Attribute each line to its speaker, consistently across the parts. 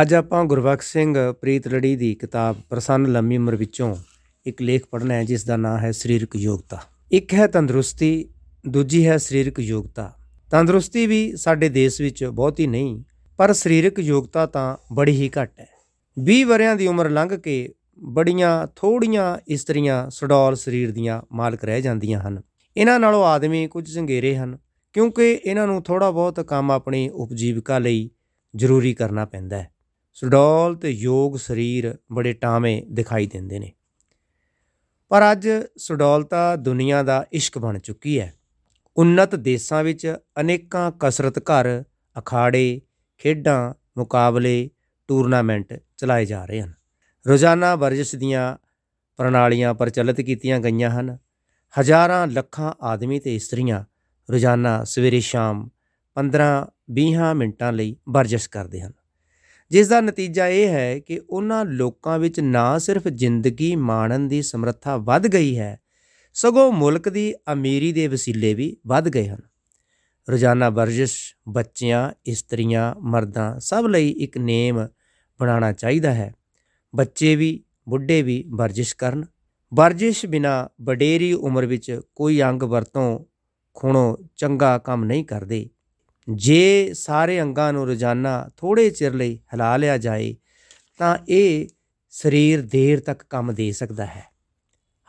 Speaker 1: ਅੱਜ ਆਪਾਂ ਗੁਰਬਖਸ਼ ਸਿੰਘ ਪ੍ਰੀਤ ਲੜੀ ਦੀ ਕਿਤਾਬ ਪ੍ਰਸੰਨ ਲੰਮੀ ਉਮਰ ਵਿੱਚੋਂ ਇੱਕ ਲੇਖ ਪੜ੍ਹਨਾ ਹੈ ਜਿਸ ਦਾ ਨਾਮ ਹੈ ਸਰੀਰਕ ਯੋਗਤਾ। ਇੱਕ ਹੈ ਤੰਦਰੁਸਤੀ, ਦੂਜੀ ਹੈ ਸਰੀਰਕ ਯੋਗਤਾ। ਤੰਦਰੁਸਤੀ ਵੀ ਸਾਡੇ ਦੇਸ਼ ਵਿੱਚ ਬਹੁਤੀ ਨਹੀਂ, ਪਰ ਸਰੀਰਕ ਯੋਗਤਾ ਤਾਂ ਬੜੀ ਹੀ ਘੱਟ ਹੈ। 20 ਵਰਿਆਂ ਦੀ ਉਮਰ ਲੰਘ ਕੇ ਬੜੀਆਂ ਥੋੜੀਆਂ ਇਸਤਰੀਆਂ ਸਡੌਲ ਸਰੀਰ ਦੀਆਂ ਮਾਲਕ ਰਹਿ ਜਾਂਦੀਆਂ ਹਨ। ਇਹਨਾਂ ਨਾਲੋਂ ਆਦਮੀ ਕੁਝ ਚੰਗੇਰੇ ਹਨ, ਕਿਉਂਕਿ ਇਹਨਾਂ ਨੂੰ ਥੋੜਾ ਬਹੁਤ ਕੰਮ ਆਪਣੀ ਉਪਜੀਵਿਕਾ ਲਈ ਜ਼ਰੂਰੀ ਕਰਨਾ ਪੈਂਦਾ ਹੈ। ਸਡੌਲ ਤੇ ਯੋਗ ਸਰੀਰ ਬੜੇ ਟਾਵੇਂ ਦਿਖਾਈ ਦਿੰਦੇ ਨੇ। ਪਰ ਅੱਜ ਸਡੌਲਤਾ ਦੁਨੀਆ ਦਾ ਇਸ਼ਕ ਬਣ ਚੁੱਕੀ ਹੈ। ਉન્નਤ ਦੇਸ਼ਾਂ ਵਿੱਚ ਅਨੇਕਾਂ ਕਸਰਤ ਘਰ, ਅਖਾੜੇ, ਖੇਡਾਂ, ਮੁਕਾਬਲੇ, ਟੂਰਨਾਮੈਂਟ ਚਲਾਏ ਜਾ ਰਹੇ ਹਨ। ਰੋਜ਼ਾਨਾ ਵਰਜਿਸ਼ ਦੀਆਂ ਪ੍ਰਣਾਲੀਆਂ ਪ੍ਰਚਲਿਤ ਕੀਤੀਆਂ ਗਈਆਂ ਹਨ। ਹਜ਼ਾਰਾਂ ਲੱਖਾਂ ਆਦਮੀ ਤੇ ਇਸਤਰੀਆਂ ਰੋਜ਼ਾਨਾ ਸਵੇਰੇ ਸ਼ਾਮ 15-20 ਮਿੰਟਾਂ ਲਈ ਵਰਜਿਸ਼ ਕਰਦੇ ਹਨ। ਜਿਸ ਦਾ ਨਤੀਜਾ ਇਹ ਹੈ ਕਿ ਉਹਨਾਂ ਲੋਕਾਂ ਵਿੱਚ ਨਾ ਸਿਰਫ ਜ਼ਿੰਦਗੀ ਮਾਣਨ ਦੀ ਸਮਰੱਥਾ ਵੱਧ ਗਈ ਹੈ, ਸਗੋਂ ਮੁਲਕ ਦੀ ਅਮੀਰੀ ਦੇ ਵਸੀਲੇ ਵੀ ਵੱਧ ਗਏ ਹਨ। ਰੋਜ਼ਾਨਾ ਵਰਜਿਸ਼, ਬੱਚਿਆਂ, ਇਸਤਰੀਆਂ, ਮਰਦਾਂ ਸਭ ਲਈ ਇੱਕ ਨੇਮ ਬਣਾਉਣਾ ਚਾਹੀਦਾ ਹੈ। ਬੱਚੇ ਵੀ, ਬੁੱਢੇ ਵੀ ਵਰਜਿਸ਼ ਕਰਨ। ਵਰਜਿਸ਼ ਬਿਨਾ ਵਡੇਰੀ ਉਮਰ ਵਿੱਚ ਕੋਈ ਅੰਗ ਵਰਤੋਂ, ਖੁਣੋ ਚੰਗਾ ਕੰਮ ਨਹੀਂ ਕਰਦੇ। ਜੇ ਸਾਰੇ ਅੰਗਾਂ ਨੂੰ ਰੋਜ਼ਾਨਾ ਥੋੜੇ ਚਿਰ ਲਈ ਹਿਲਾ ਲਿਆ ਜਾਏ, ਤਾਂ ਇਹ ਸਰੀਰ ਦੇਰ ਤੱਕ ਕੰਮ ਦੇ ਸਕਦਾ ਹੈ।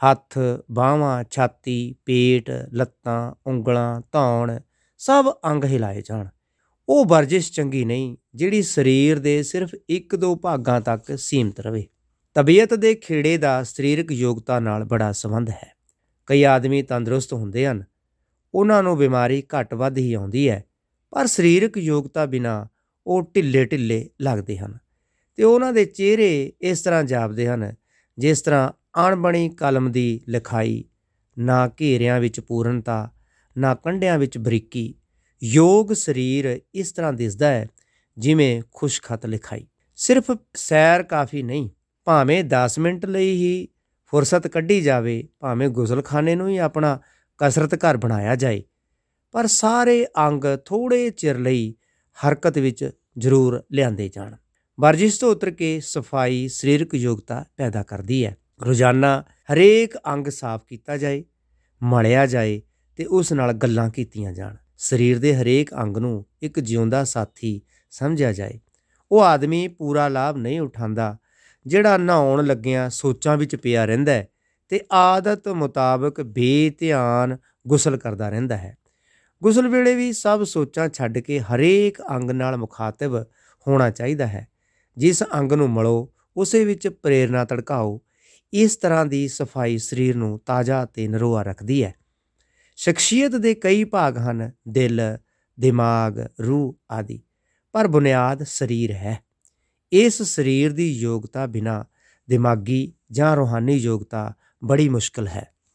Speaker 1: ਹੱਥ, ਬਾਹਾਂ, ਛਾਤੀ, ਪੇਟ, ਲੱਤਾਂ, ਉਂਗਲਾਂ, ਧੌਣ ਸਭ ਅੰਗ ਹਿਲਾਏ ਜਾਣ। ਉਹ ਵਰਜਿਸ਼ ਚੰਗੀ ਨਹੀਂ, ਜਿਹੜੀ ਸਰੀਰ ਦੇ ਸਿਰਫ ਇੱਕ ਦੋ ਭਾਗਾਂ ਤੱਕ ਸੀਮਤ ਰਵੇ। ਤਬੀਅਤ ਦੇ ਖੇੜੇ ਦਾ ਸਰੀਰਕ ਯੋਗਤਾ ਨਾਲ ਬੜਾ ਸੰਬੰਧ ਹੈ। ਕਈ ਆਦਮੀ ਤੰਦਰੁਸਤ ਹੁੰਦੇ ਹਨ। ਉਹਨਾਂ ਨੂੰ ਬਿਮਾਰੀ ਘੱਟ ਵੱਧ ਹੀ ਆਉਂਦੀ ਹੈ। ਪਰ ਸਰੀਰਕ ਯੋਗਤਾ ਬਿਨਾ ਉਹ ਢਿੱਲੇ ਢਿੱਲੇ ਲੱਗਦੇ ਹਨ ਤੇ ਉਹਨਾਂ ਦੇ ਚਿਹਰੇ ਇਸ ਤਰ੍ਹਾਂ ਜਾਪਦੇ ਹਨ, ਜਿਸ ਤਰ੍ਹਾਂ ਅਣਬਣੀ ਕਲਮ ਦੀ ਲਿਖਾਈ, ਨਾ ਘੇਰਿਆਂ ਵਿੱਚ ਪੂਰਨਤਾ, ਨਾ ਕੰਢਿਆਂ ਵਿੱਚ ਬਰੀਕੀ। ਯੋਗ ਸਰੀਰ ਇਸ ਤਰ੍ਹਾਂ ਦਿਸਦਾ ਹੈ, ਜਿਵੇਂ ਖੁਸ਼ਖਤ ਲਿਖਾਈ। ਸਿਰਫ ਸੈਰ ਕਾਫੀ ਨਹੀਂ, ਭਾਵੇਂ 10 ਮਿੰਟ ਲਈ ਹੀ ਫੁਰਸਤ ਕੱਢੀ ਜਾਵੇ, ਭਾਵੇਂ ਗੁਸਲਖਾਨੇ ਨੂੰ ਹੀ ਆਪਣਾ ਕਸਰਤ ਘਰ ਬਣਾਇਆ ਜਾਏ ਪਰ ਸਾਰੇ ਅੰਗ ਥੋੜੇ ਚਿਰ ਲਈ ਹਰਕਤ ਵਿੱਚ ਜ਼ਰੂਰ ਲਿਆਂਦੇ ਜਾਣ। ਵਰਜਿਸ਼ ਤੋਂ ਉਤਰ ਕੇ ਸਫ਼ਾਈ ਸਰੀਰਕ ਯੋਗਤਾ ਪੈਦਾ ਕਰਦੀ ਹੈ। ਰੋਜ਼ਾਨਾ ਹਰੇਕ ਅੰਗ ਸਾਫ਼ ਕੀਤਾ ਜਾਏ, ਮਲਿਆ ਜਾਏ ਤੇ ਉਸ ਨਾਲ ਗੱਲਾਂ ਕੀਤੀਆਂ ਜਾਣ। ਸਰੀਰ ਦੇ ਹਰੇਕ ਅੰਗ ਨੂੰ ਇੱਕ ਜਿਉਂਦਾ ਸਾਥੀ ਸਮਝਿਆ ਜਾਏ। ਉਹ ਆਦਮੀ ਪੂਰਾ ਲਾਭ ਨਹੀਂ ਉਠਾਉਂਦਾ, ਜਿਹੜਾ ਨਹਾਉਣ ਲੱਗਿਆਂ ਸੋਚਾਂ ਵਿੱਚ ਪਿਆ ਰਹਿੰਦਾ ਤੇ ਆਦਤ ਮੁਤਾਬਕ ਬੇਧਿਆਨ ਗੁਸਲ ਕਰਦਾ ਰਹਿੰਦਾ ਹੈ। ਗੁਸਲ ਵੇਲੇ ਵੀ ਸਭ ਸੋਚਾਂ ਛੱਡ ਕੇ ਹਰੇਕ ਅੰਗ ਨਾਲ ਮੁਖਾਤਬ ਹੋਣਾ ਚਾਹੀਦਾ ਹੈ। ਜਿਸ ਅੰਗ ਨੂੰ ਮਲੋ, ਉਸੇ ਵਿੱਚ ਪ੍ਰੇਰਣਾ ਤੜਕਾਓ, ਇਸ ਤਰ੍ਹਾਂ ਦੀ ਸਫ਼ਾਈ ਸਰੀਰ ਨੂੰ ਤਾਜ਼ਾ ਤੇ ਨਰੋਆ ਰੱਖਦੀ ਹੈ। ਸ਼ਖਸੀਅਤ ਦੇ ਕਈ ਭਾਗ ਹਨ, ਦਿਲ, ਦਿਮਾਗ, ਰੂਹ ਆਦਿ, ਪਰ ਬੁਨਿਆਦ ਸਰੀਰ ਹੈ। ਇਸ ਸਰੀਰ ਦੀ ਯੋਗਤਾ ਬਿਨਾ ਦਿਮਾਗੀ ਜਾਂ ਰੂਹਾਨੀ ਯੋਗਤਾ ਬੜੀ ਮੁਸ਼ਕਲ ਹੈ।